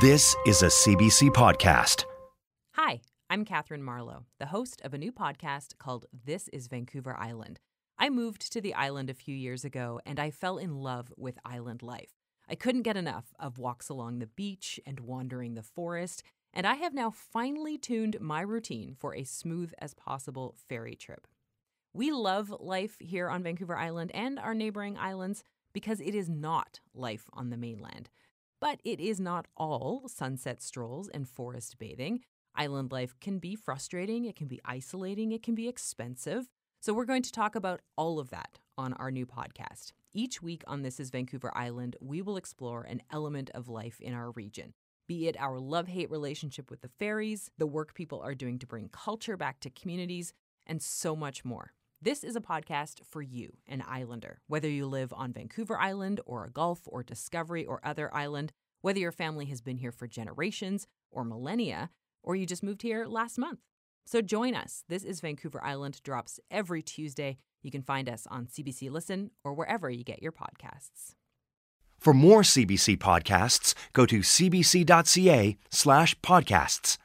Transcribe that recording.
This is a CBC podcast. Hi, I'm Kathryn Marlow, the host of a new podcast called This is Vancouver Island. I moved to the island a few years ago and I fell in love with island life. I couldn't get enough of walks along the beach and wandering the forest, and I have now finally tuned my routine for a smooth as possible ferry trip. We love life here on Vancouver Island and our neighboring islands because it is not life on the mainland. But it is not all sunset strolls and forest bathing. Island life can be frustrating, it can be isolating, it can be expensive. So, we're going to talk about all of that on our new podcast. Each week on This is Vancouver Island, we will explore an element of life in our region, be it our love hate relationship with the ferries, the work people are doing to bring culture back to communities, and so much more. This is a podcast for you, an islander, whether you live on Vancouver Island or a Gulf or Discovery or other island, whether your family has been here for generations or millennia, or you just moved here last month. So join us. This is Vancouver Island drops every Tuesday. You can find us on CBC Listen or wherever you get your podcasts. For more CBC podcasts, go to cbc.ca slash podcasts.